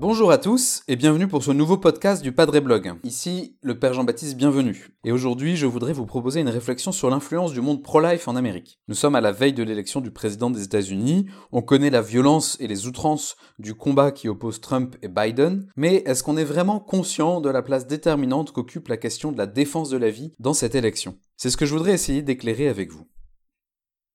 Bonjour à tous et bienvenue pour ce nouveau podcast du Padre Blog. Ici, le Père Jean-Baptiste, bienvenue. Et aujourd'hui, je voudrais vous proposer une réflexion sur l'influence du monde pro-life en Amérique. Nous sommes à la veille de l'élection du président des États-Unis, on connaît la violence et les outrances du combat qui oppose Trump et Biden, mais est-ce qu'on est vraiment conscient de la place déterminante qu'occupe la question de la défense de la vie dans cette élection? C'est ce que je voudrais essayer d'éclairer avec vous.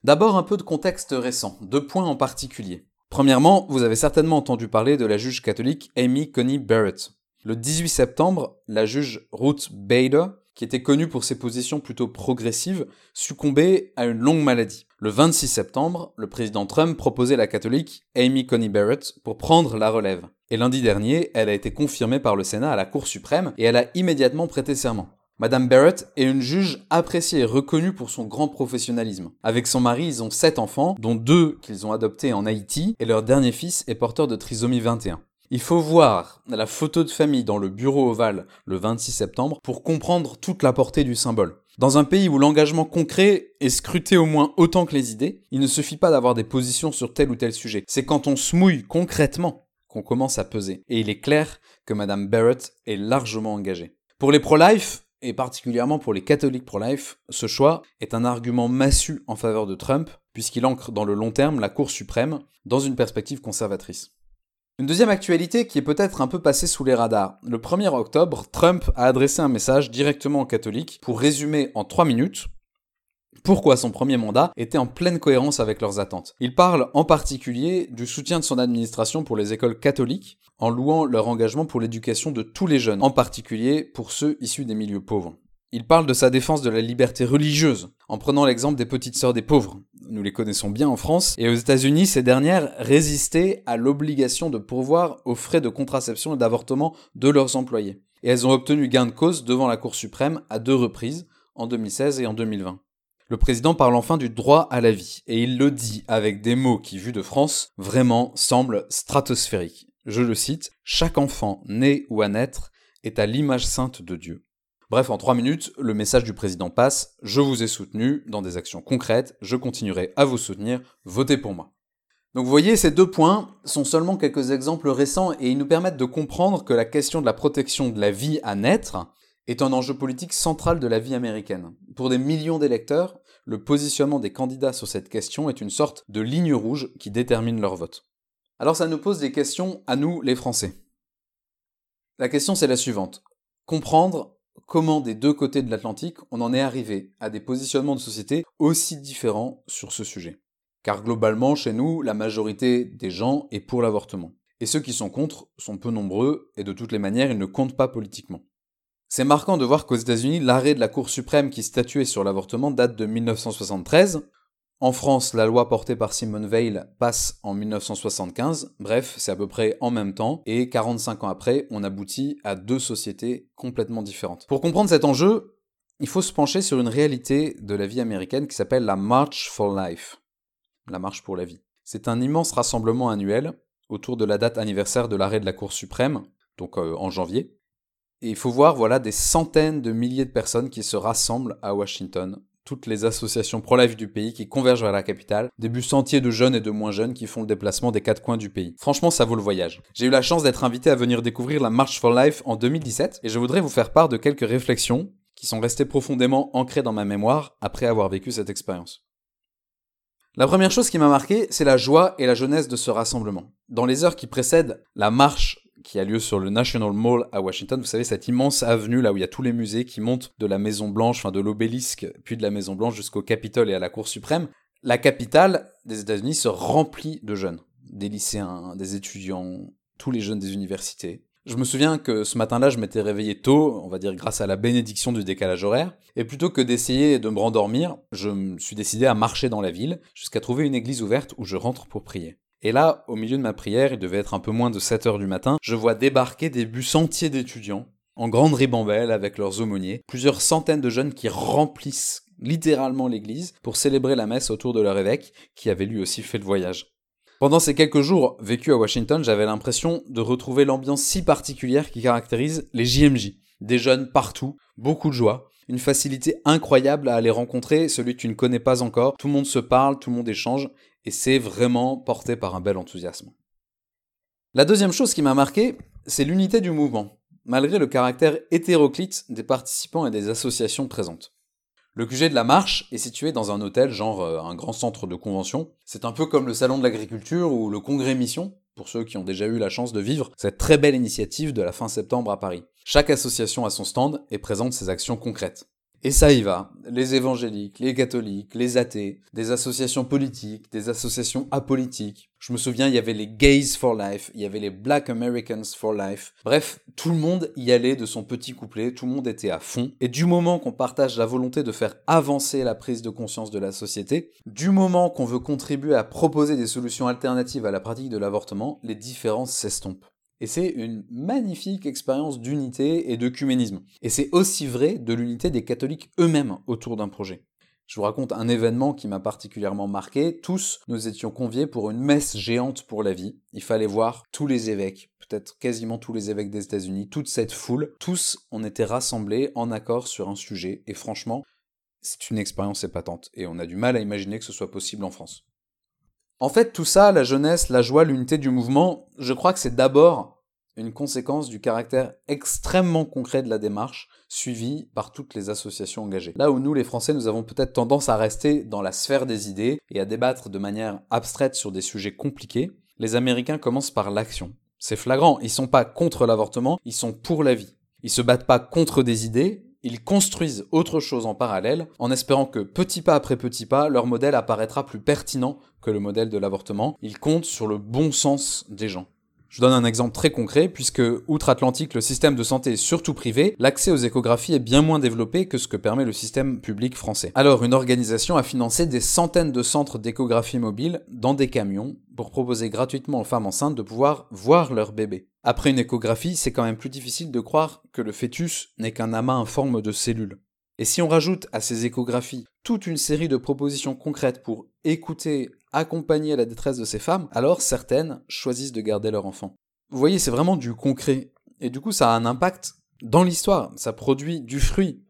D'abord un peu de contexte récent, deux points en particulier. Premièrement, vous avez certainement entendu parler de la juge catholique Amy Coney Barrett. Le 18 septembre, la juge Ruth Bader, qui était connue pour ses positions plutôt progressives, succombait à une longue maladie. Le 26 septembre, le président Trump proposait la catholique Amy Coney Barrett pour prendre la relève. Et lundi dernier, elle a été confirmée par le Sénat à la Cour suprême et elle a immédiatement prêté serment. Madame Barrett est une juge appréciée et reconnue pour son grand professionnalisme. Avec son mari, ils ont sept enfants, dont deux qu'ils ont adoptés en Haïti, et leur dernier fils est porteur de trisomie 21. Il faut voir la photo de famille dans le bureau ovale le 26 septembre pour comprendre toute la portée du symbole. Dans un pays où l'engagement concret est scruté au moins autant que les idées, il ne suffit pas d'avoir des positions sur tel ou tel sujet. C'est quand on se mouille concrètement qu'on commence à peser. Et il est clair que Madame Barrett est largement engagée. Pour les pro-life, et particulièrement pour les catholiques pro-life, ce choix est un argument massu en faveur de Trump, puisqu'il ancre dans le long terme la Cour suprême dans une perspective conservatrice. Une deuxième actualité qui est peut-être un peu passée sous les radars. Le 1er octobre, Trump a adressé un message directement aux catholiques pour résumer en 3 minutes pourquoi son premier mandat était en pleine cohérence avec leurs attentes. Il parle en particulier du soutien de son administration pour les écoles catholiques, en louant leur engagement pour l'éducation de tous les jeunes, en particulier pour ceux issus des milieux pauvres. Il parle de sa défense de la liberté religieuse, en prenant l'exemple des petites sœurs des pauvres. Nous les connaissons bien en France, et aux États-Unis, ces dernières résistaient à l'obligation de pourvoir aux frais de contraception et d'avortement de leurs employés. Et elles ont obtenu gain de cause devant la Cour suprême à deux reprises, en 2016 et en 2020. Le président parle enfin du droit à la vie, et il le dit avec des mots qui, vus de France, vraiment semblent stratosphériques. Je le cite, Chaque enfant né ou à naître est à l'image sainte de Dieu. Bref, en trois minutes, le message du président passe, je vous ai soutenu dans des actions concrètes, je continuerai à vous soutenir, votez pour moi. Donc vous voyez, ces deux points sont seulement quelques exemples récents et ils nous permettent de comprendre que la question de la protection de la vie à naître est un enjeu politique central de la vie américaine. Pour des millions d'électeurs, le positionnement des candidats sur cette question est une sorte de ligne rouge qui détermine leur vote. Alors ça nous pose des questions à nous, les Français. La question c'est la suivante. Comprendre comment des deux côtés de l'Atlantique on en est arrivé à des positionnements de société aussi différents sur ce sujet. Car globalement, chez nous, la majorité des gens est pour l'avortement. Et ceux qui sont contre sont peu nombreux, et de toutes les manières, ils ne comptent pas politiquement. C'est marquant de voir qu'aux États-Unis, l'arrêt de la Cour suprême qui statuait sur l'avortement date de 1973. En France, la loi portée par Simone Veil passe en 1975. Bref, c'est à peu près en même temps. Et 45 ans après, on aboutit à deux sociétés complètement différentes. Pour comprendre cet enjeu, il faut se pencher sur une réalité de la vie américaine qui s'appelle la March for Life. La marche pour la vie. C'est un immense rassemblement annuel autour de la date anniversaire de l'arrêt de la Cour suprême, donc euh, en janvier, et il faut voir voilà des centaines de milliers de personnes qui se rassemblent à Washington, toutes les associations pro-life du pays qui convergent vers la capitale, des bus entiers de jeunes et de moins jeunes qui font le déplacement des quatre coins du pays. Franchement, ça vaut le voyage. J'ai eu la chance d'être invité à venir découvrir la March for Life en 2017 et je voudrais vous faire part de quelques réflexions qui sont restées profondément ancrées dans ma mémoire après avoir vécu cette expérience. La première chose qui m'a marqué, c'est la joie et la jeunesse de ce rassemblement. Dans les heures qui précèdent la marche qui a lieu sur le National Mall à Washington. Vous savez, cette immense avenue là où il y a tous les musées qui montent de la Maison Blanche, enfin de l'obélisque, puis de la Maison Blanche jusqu'au Capitole et à la Cour suprême. La capitale des États-Unis se remplit de jeunes, des lycéens, des étudiants, tous les jeunes des universités. Je me souviens que ce matin-là, je m'étais réveillé tôt, on va dire grâce à la bénédiction du décalage horaire, et plutôt que d'essayer de me rendormir, je me suis décidé à marcher dans la ville jusqu'à trouver une église ouverte où je rentre pour prier. Et là, au milieu de ma prière, il devait être un peu moins de 7 heures du matin, je vois débarquer des bus entiers d'étudiants, en grande ribambelle avec leurs aumôniers, plusieurs centaines de jeunes qui remplissent littéralement l'église pour célébrer la messe autour de leur évêque, qui avait lui aussi fait le voyage. Pendant ces quelques jours vécus à Washington, j'avais l'impression de retrouver l'ambiance si particulière qui caractérise les JMJ. Des jeunes partout, beaucoup de joie, Une facilité incroyable à aller rencontrer celui que tu ne connais pas encore. Tout le monde se parle, tout le monde échange, et c'est vraiment porté par un bel enthousiasme. La deuxième chose qui m'a marqué, c'est l'unité du mouvement, malgré le caractère hétéroclite des participants et des associations présentes. Le QG de la marche est situé dans un hôtel, genre euh, un grand centre de convention. C'est un peu comme le salon de l'agriculture ou le congrès mission, pour ceux qui ont déjà eu la chance de vivre cette très belle initiative de la fin septembre à Paris. Chaque association a son stand et présente ses actions concrètes. Et ça y va. Les évangéliques, les catholiques, les athées, des associations politiques, des associations apolitiques. Je me souviens, il y avait les Gays for Life, il y avait les Black Americans for Life. Bref, tout le monde y allait de son petit couplet, tout le monde était à fond. Et du moment qu'on partage la volonté de faire avancer la prise de conscience de la société, du moment qu'on veut contribuer à proposer des solutions alternatives à la pratique de l'avortement, les différences s'estompent. Et c'est une magnifique expérience d'unité et d'œcuménisme. Et c'est aussi vrai de l'unité des catholiques eux-mêmes autour d'un projet. Je vous raconte un événement qui m'a particulièrement marqué. Tous, nous étions conviés pour une messe géante pour la vie. Il fallait voir tous les évêques, peut-être quasiment tous les évêques des États-Unis, toute cette foule. Tous, on était rassemblés en accord sur un sujet. Et franchement, c'est une expérience épatante. Et on a du mal à imaginer que ce soit possible en France. En fait, tout ça, la jeunesse, la joie, l'unité du mouvement, je crois que c'est d'abord une conséquence du caractère extrêmement concret de la démarche suivie par toutes les associations engagées. Là où nous, les Français, nous avons peut-être tendance à rester dans la sphère des idées et à débattre de manière abstraite sur des sujets compliqués, les Américains commencent par l'action. C'est flagrant, ils sont pas contre l'avortement, ils sont pour la vie. Ils se battent pas contre des idées, ils construisent autre chose en parallèle en espérant que petit pas après petit pas, leur modèle apparaîtra plus pertinent que le modèle de l'avortement. Ils comptent sur le bon sens des gens. Je donne un exemple très concret, puisque outre-Atlantique, le système de santé est surtout privé, l'accès aux échographies est bien moins développé que ce que permet le système public français. Alors, une organisation a financé des centaines de centres d'échographie mobile dans des camions pour proposer gratuitement aux femmes enceintes de pouvoir voir leur bébé. Après une échographie, c'est quand même plus difficile de croire que le fœtus n'est qu'un amas informe de cellules. Et si on rajoute à ces échographies toute une série de propositions concrètes pour écouter, accompagner la détresse de ces femmes, alors certaines choisissent de garder leur enfant. Vous voyez, c'est vraiment du concret. Et du coup, ça a un impact dans l'histoire. Ça produit du fruit,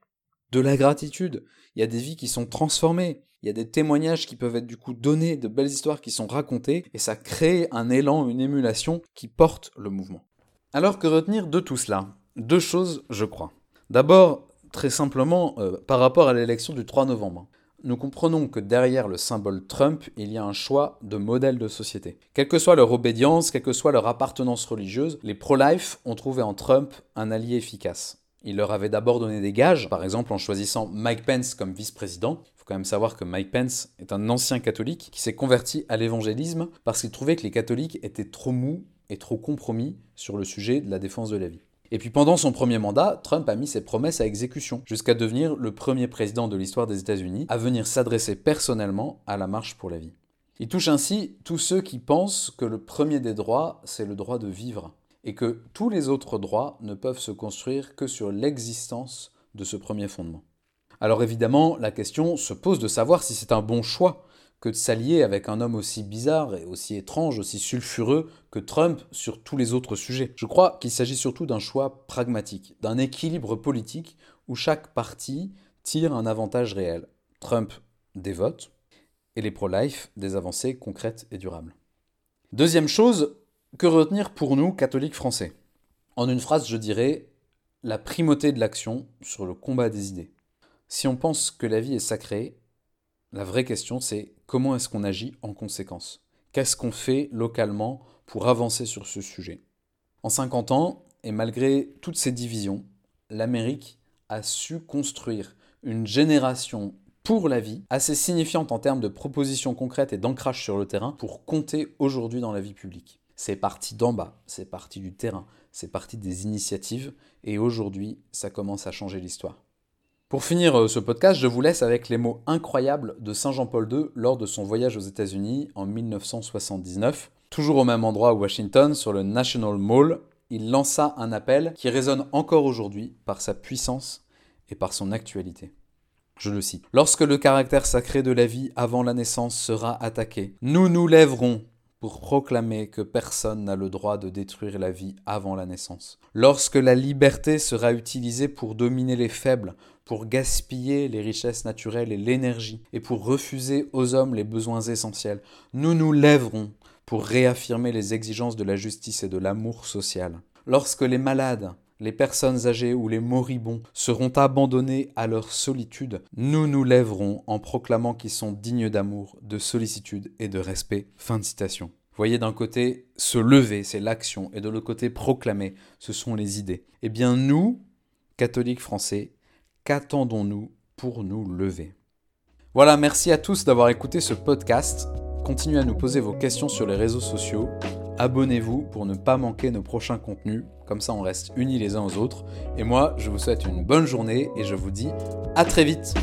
de la gratitude. Il y a des vies qui sont transformées. Il y a des témoignages qui peuvent être du coup donnés, de belles histoires qui sont racontées, et ça crée un élan, une émulation qui porte le mouvement. Alors que retenir de tout cela? Deux choses, je crois. D'abord, très simplement euh, par rapport à l'élection du 3 novembre. Nous comprenons que derrière le symbole Trump, il y a un choix de modèle de société. Quelle que soit leur obédience, quelle que soit leur appartenance religieuse, les pro-life ont trouvé en Trump un allié efficace. Il leur avait d'abord donné des gages, par exemple en choisissant Mike Pence comme vice-président. Il faut quand même savoir que Mike Pence est un ancien catholique qui s'est converti à l'évangélisme parce qu'il trouvait que les catholiques étaient trop mous et trop compromis sur le sujet de la défense de la vie. Et puis pendant son premier mandat, Trump a mis ses promesses à exécution, jusqu'à devenir le premier président de l'histoire des États-Unis à venir s'adresser personnellement à la marche pour la vie. Il touche ainsi tous ceux qui pensent que le premier des droits, c'est le droit de vivre, et que tous les autres droits ne peuvent se construire que sur l'existence de ce premier fondement. Alors évidemment, la question se pose de savoir si c'est un bon choix que de s'allier avec un homme aussi bizarre et aussi étrange, aussi sulfureux que Trump sur tous les autres sujets. Je crois qu'il s'agit surtout d'un choix pragmatique, d'un équilibre politique où chaque parti tire un avantage réel. Trump des votes et les pro-life des avancées concrètes et durables. Deuxième chose, que retenir pour nous, catholiques français? En une phrase, je dirais la primauté de l'action sur le combat des idées. Si on pense que la vie est sacrée, la vraie question, c'est comment est-ce qu'on agit en conséquence? Qu'est-ce qu'on fait localement pour avancer sur ce sujet? En 50 ans, et malgré toutes ces divisions, l'Amérique a su construire une génération pour la vie, assez signifiante en termes de propositions concrètes et d'ancrage sur le terrain, pour compter aujourd'hui dans la vie publique. C'est parti d'en bas, c'est parti du terrain, c'est parti des initiatives, et aujourd'hui, ça commence à changer l'histoire. Pour finir euh, ce podcast, je vous laisse avec les mots incroyables de Saint Jean-Paul II lors de son voyage aux États-Unis en 1979. Toujours au même endroit à Washington, sur le National Mall, il lança un appel qui résonne encore aujourd'hui par sa puissance et par son actualité. Je le cite. Lorsque le caractère sacré de la vie avant la naissance sera attaqué, nous nous lèverons pour proclamer que personne n'a le droit de détruire la vie avant la naissance. Lorsque la liberté sera utilisée pour dominer les faibles, pour gaspiller les richesses naturelles et l'énergie, et pour refuser aux hommes les besoins essentiels. Nous nous lèverons pour réaffirmer les exigences de la justice et de l'amour social. Lorsque les malades, les personnes âgées ou les moribonds seront abandonnés à leur solitude, nous nous lèverons en proclamant qu'ils sont dignes d'amour, de sollicitude et de respect. Fin de citation. voyez, d'un côté, se lever, c'est l'action, et de l'autre côté, proclamer, ce sont les idées. Eh bien, nous, catholiques français, qu'attendons-nous pour nous lever? Voilà, merci à tous d'avoir écouté ce podcast. Continuez à nous poser vos questions sur les réseaux sociaux. Abonnez-vous pour ne pas manquer nos prochains contenus, comme ça on reste unis les uns aux autres. Et moi, je vous souhaite une bonne journée et je vous dis à très vite